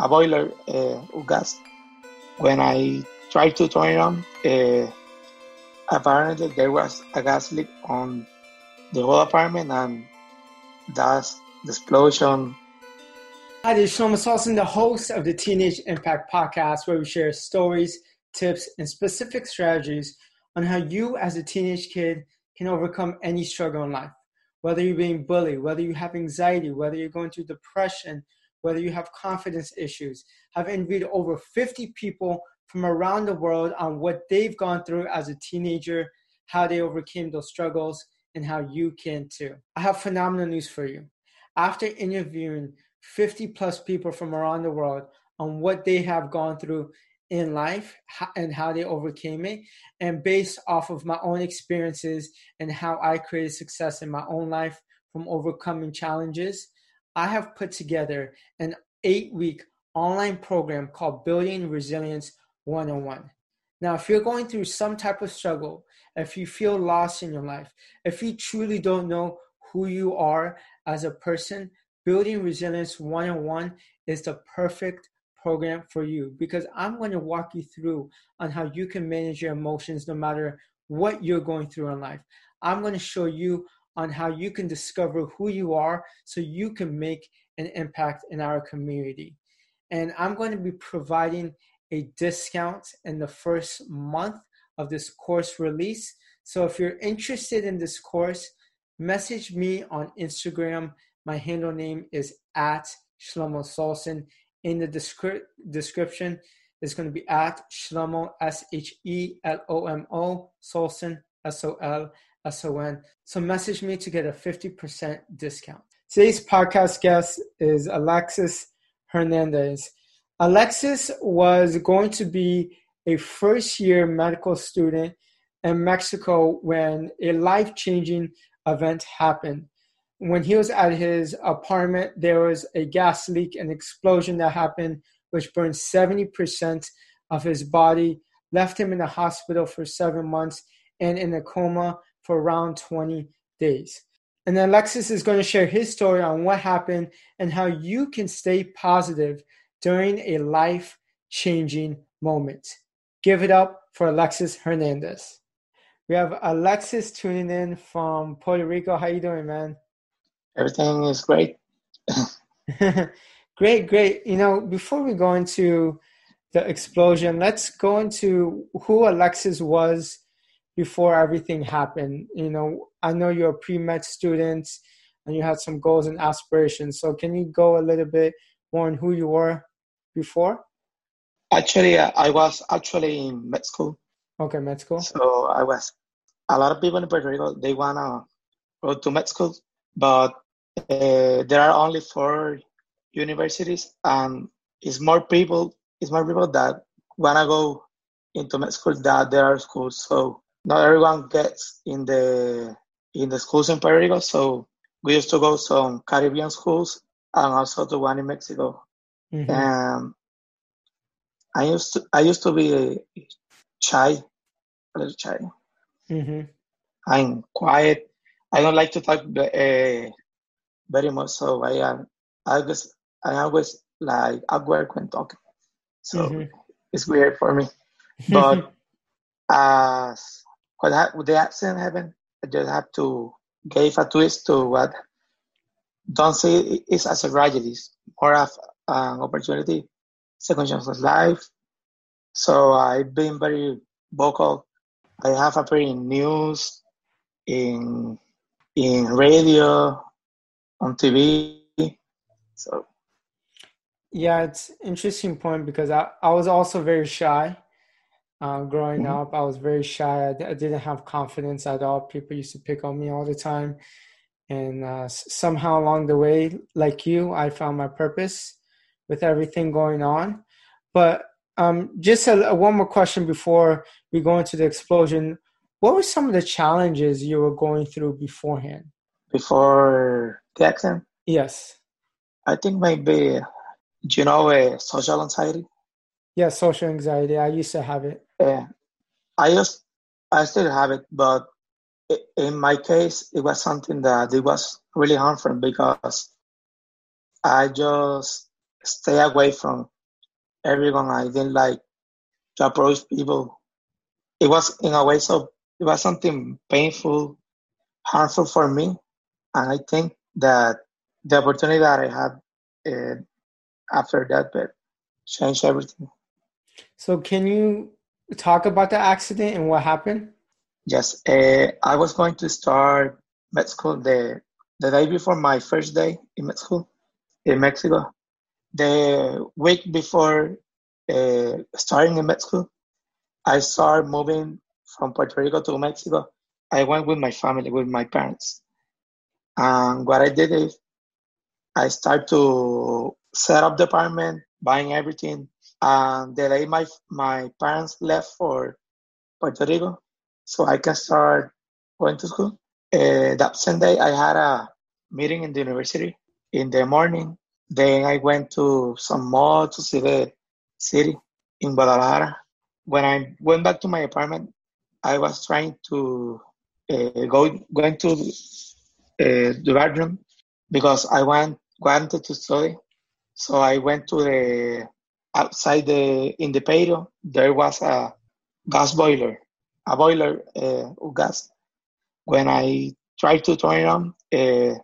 a boiler uh, of gas. When I tried to turn it on, uh, apparently there was a gas leak on the whole apartment, and that's the explosion. Hi, this is Shlomo Solson, the host of the Teenage Impact Podcast, where we share stories, tips, and specific strategies on how you, as a teenage kid, can overcome any struggle in life. Whether you're being bullied, whether you have anxiety, whether you're going through depression, whether you have confidence issues. I've interviewed over 50 people from around the world on what they've gone through as a teenager, how they overcame those struggles, and how you can too. I have phenomenal news for you. After interviewing 50 plus people from around the world on what they have gone through in life and how they overcame it, and based off of my own experiences and how I created success in my own life from overcoming challenges, I have put together an eight week online program called Building Resilience 101. Now, if you're going through some type of struggle, if you feel lost in your life, if you truly don't know who you are as a person, Building Resilience 101 is the perfect program for you because I'm going to walk you through on how you can manage your emotions no matter what you're going through in life. I'm going to show you on how you can discover who you are so you can make an impact in our community. And I'm going to be providing a discount in the first month of this course release. So if you're interested in this course, message me on Instagram. My handle name is at Shlomo Solson. In the descri- description, it's going to be at Shlomo, S H E L O M O, Solson, S O L S-O-N. So message me to get a 50% discount. Today's podcast guest is Alexis Hernandez. Alexis was going to be a first year medical student in Mexico when a life changing event happened. When he was at his apartment, there was a gas leak, an explosion that happened, which burned 70% of his body, left him in the hospital for seven months and in a coma for around 20 days. And then Alexis is going to share his story on what happened and how you can stay positive during a life changing moment. Give it up for Alexis Hernandez. We have Alexis tuning in from Puerto Rico. How you doing, man? Everything is great. great, great. You know, before we go into the explosion, let's go into who Alexis was before everything happened. You know, I know you're a pre-med student and you had some goals and aspirations. So can you go a little bit more on who you were before? Actually, uh, I was actually in med school. Okay, med school. So I was. A lot of people in Puerto Rico they wanna go to med school, but uh, there are only four universities, and it's more people. It's more people that wanna go into med school that there are schools. So not everyone gets in the in the schools in Puerto Rico, so we used to go some Caribbean schools and also to one in Mexico. Mm-hmm. Um, I used to I used to be shy, a little shy. Mm-hmm. I'm quiet. I don't like to talk uh, very much, so I am. I guess I always like awkward when talking, so mm-hmm. it's weird for me. But as what ha- the accident happened, I just have to give a twist to what don't see it as a tragedy, more of an opportunity, second chance of life. So I've been very vocal. I have appeared in news, in in radio, on TV. So yeah, it's interesting point because I, I was also very shy uh, growing mm-hmm. up, I was very shy. I, I, didn't have confidence at all. People used to pick on me all the time. And uh, somehow along the way, like you, I found my purpose with everything going on. But um, just a, a, one more question before we go into the explosion. What were some of the challenges you were going through beforehand? Before the accident? Yes. I think maybe, you know, uh, social anxiety. Yeah, social anxiety. I used to have it. Yeah, I just I still have it, but in my case, it was something that it was really harmful because I just stay away from everyone. I didn't like to approach people. It was in a way so it was something painful, harmful for me, and I think that the opportunity that I had uh, after that but changed everything. So, can you talk about the accident and what happened? Yes, uh, I was going to start med school the the day before my first day in med school in Mexico. The week before uh, starting in med school, I started moving from Puerto Rico to Mexico. I went with my family, with my parents. And what I did is I started to set up the apartment, buying everything. And the day my my parents left for Puerto Rico, so I can start going to school. Uh, that day I had a meeting in the university in the morning. Then I went to some mall to see the city in Guadalajara. When I went back to my apartment, I was trying to uh, go going to uh, the bathroom because I want wanted to study. So I went to the outside the in the patio. There was a gas boiler, a boiler uh, of gas. When I tried to turn it on, uh,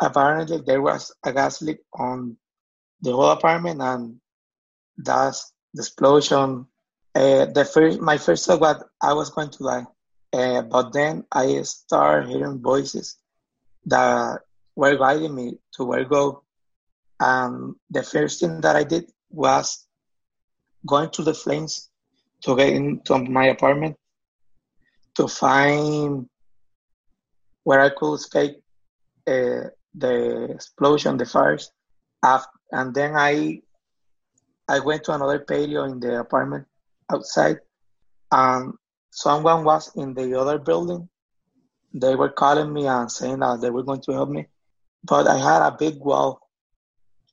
apparently there was a gas leak on the whole apartment, and that's the explosion uh, the first, my first thought was I was going to die, uh, but then I started hearing voices that were guiding me to where go. And the first thing that I did was going to the flames to get into my apartment to find where I could escape uh, the explosion, the fires. And then I I went to another patio in the apartment outside and someone was in the other building. They were calling me and saying that they were going to help me. But I had a big wall.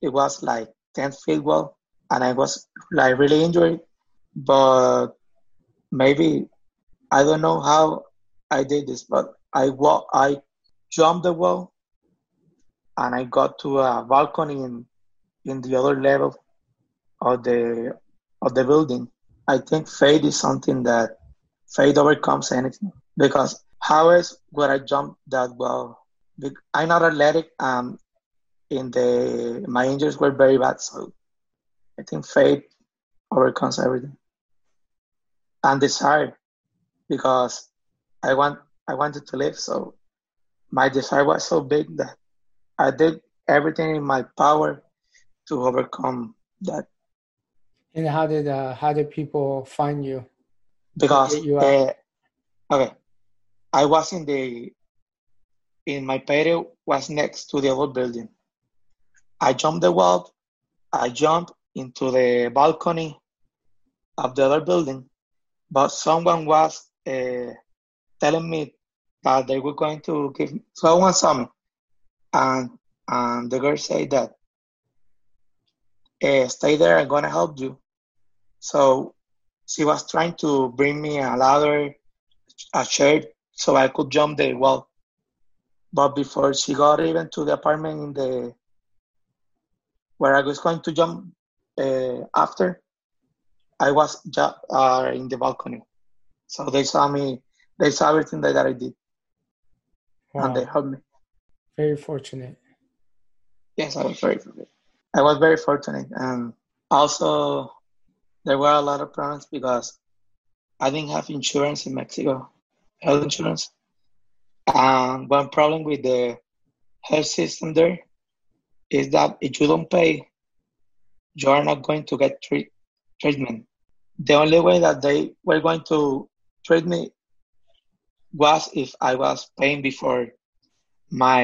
It was like 10 feet wall and I was like really injured. But maybe I don't know how I did this, but I walk, I jumped the wall and I got to a balcony in in the other level of the of the building. I think faith is something that faith overcomes anything because how else would I jump that well? I'm not athletic. Um, in the my injuries were very bad, so I think faith overcomes everything and desire because I want I wanted to live. So my desire was so big that I did everything in my power to overcome that. And how did uh, how did people find you? Because you uh, okay, I was in the in my patio was next to the old building. I jumped the wall. I jumped into the balcony of the other building, but someone was uh, telling me that they were going to give someone some, and and the girl said that uh, stay there, I'm gonna help you. So she was trying to bring me a ladder, a chair, so I could jump the wall. But before she got even to the apartment in the where I was going to jump uh, after, I was uh, in the balcony. So they saw me, they saw everything that, that I did. Wow. And they helped me. Very fortunate. Yes, I was very fortunate. I was very fortunate, and also there were a lot of problems because I didn't have insurance in Mexico, health insurance. And one problem with the health system there is that if you don't pay, you are not going to get treat, treatment. The only way that they were going to treat me was if I was paying before my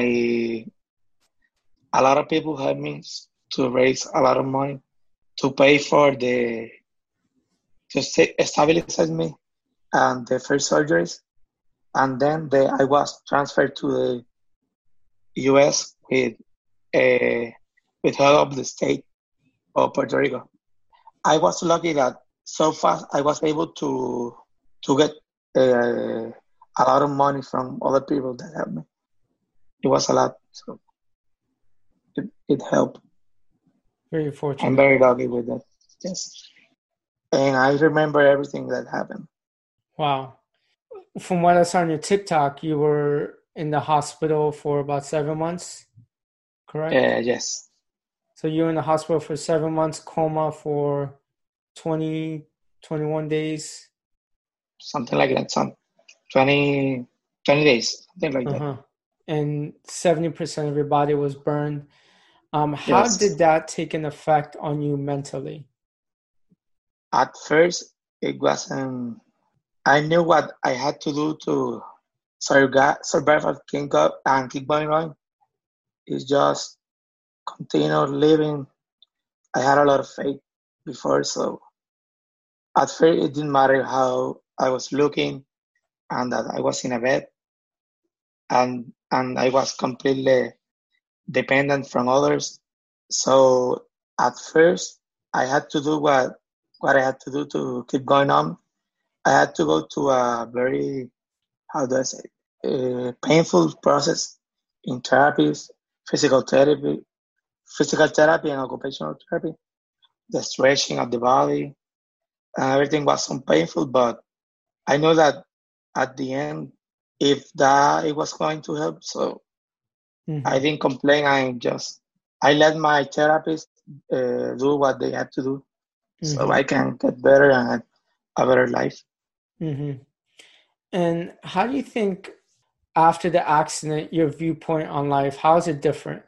a lot of people helped me to raise a lot of money to pay for the to stabilize me and the first surgeries and then the, I was transferred to the U.S. with a with help of the state of Puerto Rico. I was lucky that so fast I was able to to get uh, a lot of money from other people that helped me. It was a lot, so it, it helped. Very fortunate. I'm very lucky with that. Yes. And I remember everything that happened. Wow. From what I saw on your TikTok, you were in the hospital for about seven months, correct? Uh, yes. So you were in the hospital for seven months, coma for 20, 21 days? Something like that. Some 20, 20 days, something like uh-huh. that. And 70% of your body was burned. Um, how yes. did that take an effect on you mentally? At first, it wasn't. I knew what I had to do to survive, survive and keep going on. It's just continue living. I had a lot of faith before, so at first it didn't matter how I was looking and that I was in a bed and and I was completely dependent from others. So at first I had to do what what I had to do to keep going on. I had to go to a very how do I say a painful process in therapies, physical therapy, physical therapy and occupational therapy, the stretching of the body, and everything was so painful. But I know that at the end, if that it was going to help, so mm-hmm. I didn't complain. I just I let my therapist uh, do what they had to do, mm-hmm. so I can get better and have a better life. Mm-hmm. And how do you think after the accident, your viewpoint on life, how is it different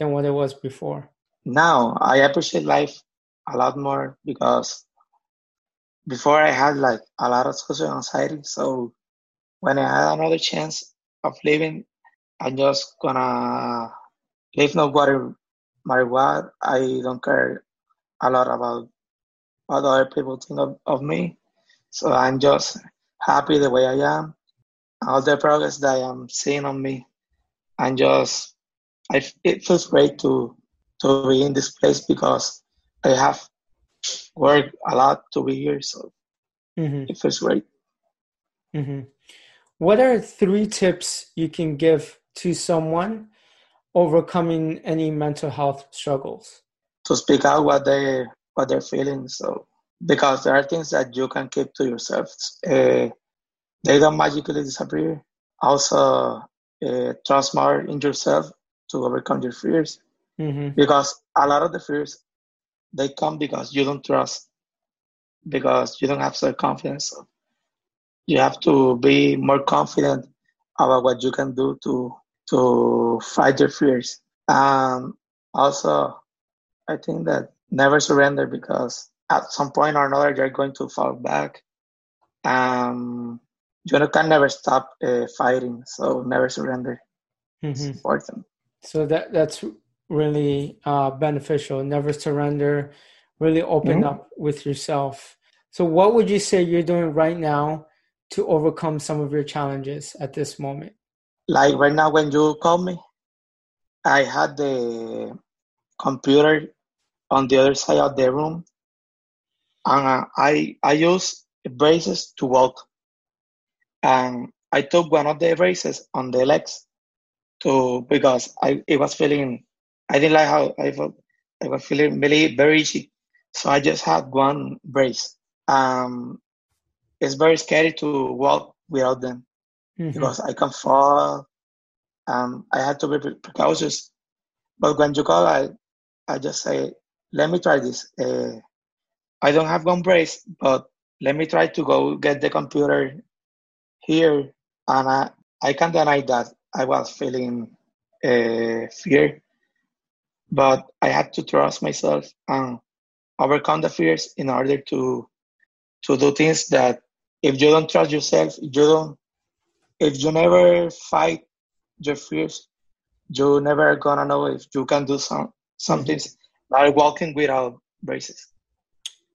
than what it was before? Now I appreciate life a lot more because before I had like a lot of social anxiety. So when I had another chance of living, I'm just gonna live no matter, matter what. I don't care a lot about what other people think of, of me. So I'm just happy the way I am. All the progress that I am seeing on me. And just I, it feels great to to be in this place because I have worked a lot to be here. So mm-hmm. it feels great. Mm-hmm. What are three tips you can give to someone overcoming any mental health struggles? To speak out what they what they're feeling. So because there are things that you can keep to yourself. Uh, they don't magically disappear. Also, uh, trust more in yourself to overcome your fears. Mm-hmm. Because a lot of the fears they come because you don't trust, because you don't have self confidence. You have to be more confident about what you can do to to fight your fears. And also, I think that never surrender because at some point or another you're going to fall back. Um, you can never stop uh, fighting, so never surrender. Mm-hmm. It's important. So that that's really uh, beneficial. Never surrender. Really open mm-hmm. up with yourself. So, what would you say you're doing right now to overcome some of your challenges at this moment? Like right now, when you call me, I had the computer on the other side of the room, and uh, I I use braces to walk. And I took one of the braces on the legs to because I it was feeling I didn't like how I felt I was feeling really very itchy. So I just had one brace. Um it's very scary to walk without them mm-hmm. because I can fall. Um I had to be precautious. But when you call I I just say, let me try this. Uh, I don't have one brace, but let me try to go get the computer here. And I, I can't deny that I was feeling uh, fear, but I had to trust myself and overcome the fears in order to to do things that if you don't trust yourself, you don't if you never fight your fears, you're never gonna know if you can do some something mm-hmm. like walking without braces.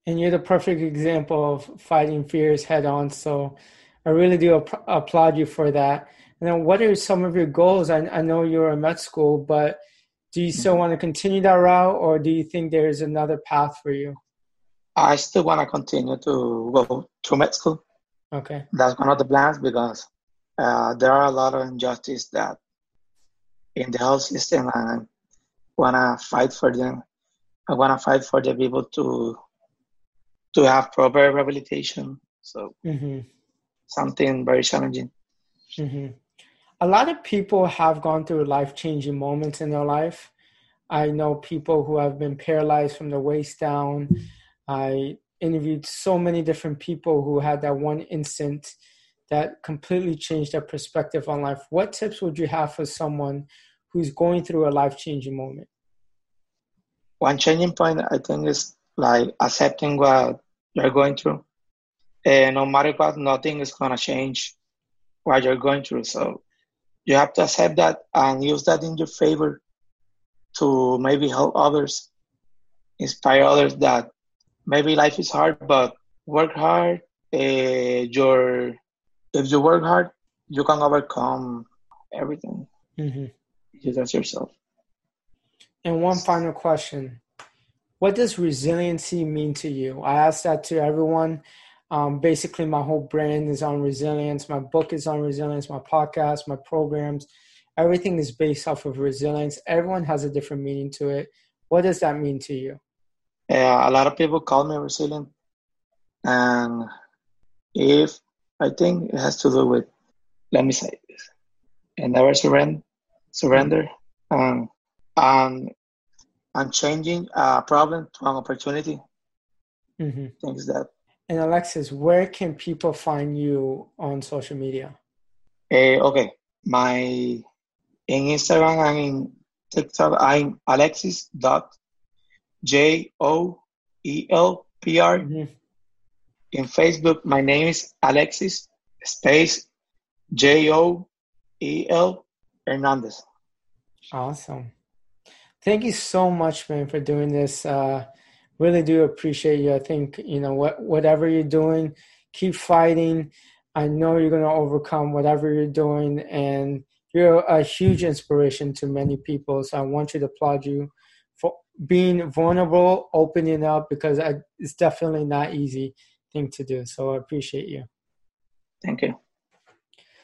And you're the perfect example of fighting fears head on. So I really do ap- applaud you for that. And then what are some of your goals? I, I know you're in med school, but do you still mm-hmm. want to continue that route or do you think there's another path for you? I still want to continue to go to med school. Okay. That's one of the plans because uh, there are a lot of injustice that in the health system and I want to fight for them. I want to fight for the people to to have proper rehabilitation. So mm-hmm. something very challenging. Mm-hmm. A lot of people have gone through life changing moments in their life. I know people who have been paralyzed from the waist down. I interviewed so many different people who had that one instant that completely changed their perspective on life. What tips would you have for someone who's going through a life changing moment? One changing point, I think, is like accepting what you're going through. And no matter what, nothing is going to change what you're going through. So you have to accept that and use that in your favor to maybe help others, inspire others that maybe life is hard, but work hard. Uh, your if you work hard, you can overcome everything. Mm-hmm. Just yourself. And one final question: What does resiliency mean to you? I ask that to everyone. Um, basically, my whole brand is on resilience. My book is on resilience. My podcast, my programs, everything is based off of resilience. Everyone has a different meaning to it. What does that mean to you? Yeah, a lot of people call me resilient, and if I think it has to do with, let me say this, and never surrender, surrender, um, and and changing a problem to an opportunity. Mm-hmm. Things that. And Alexis, where can people find you on social media? Uh, okay, my in Instagram and in TikTok, I'm Alexis dot J O E L P R. Mm-hmm. In Facebook, my name is Alexis space J O E L Hernandez. Awesome. Thank you so much, man, for doing this. Uh, really do appreciate you. I think, you know, what, whatever you're doing, keep fighting. I know you're going to overcome whatever you're doing, and you're a huge inspiration to many people. So I want you to applaud you for being vulnerable, opening up, because I, it's definitely not easy thing to do. So I appreciate you. Thank you.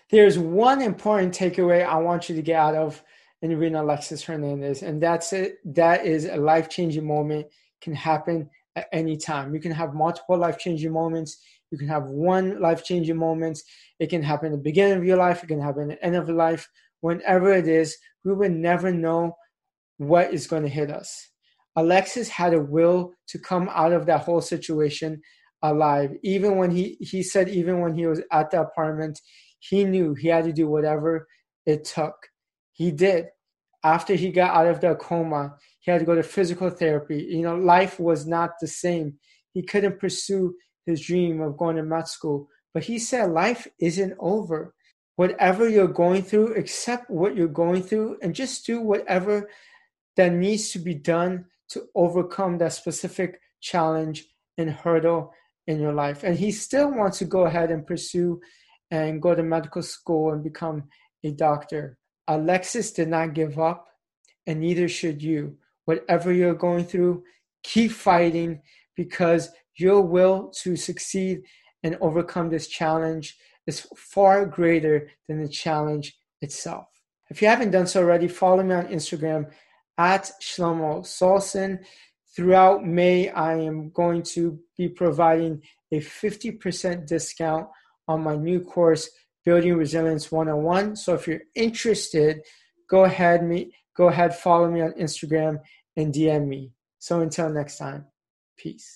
There's one important takeaway I want you to get out of interviewing Alexis Hernandez, and that's it. That is a life changing moment can happen at any time. You can have multiple life changing moments. You can have one life changing moment. It can happen at the beginning of your life. It can happen at the end of your life. Whenever it is, we will never know what is going to hit us. Alexis had a will to come out of that whole situation alive. Even when he, he said, even when he was at the apartment, he knew he had to do whatever it took. He did. After he got out of the coma, he had to go to physical therapy. You know, life was not the same. He couldn't pursue his dream of going to med school. But he said, life isn't over. Whatever you're going through, accept what you're going through and just do whatever that needs to be done to overcome that specific challenge and hurdle in your life. And he still wants to go ahead and pursue and go to medical school and become a doctor. Alexis did not give up, and neither should you. Whatever you're going through, keep fighting because your will to succeed and overcome this challenge is far greater than the challenge itself. If you haven't done so already, follow me on Instagram at Shlomo Solson. Throughout May, I am going to be providing a 50% discount on my new course, Building Resilience 101. So if you're interested, go ahead and me go ahead follow me on Instagram and DM me. So until next time, peace.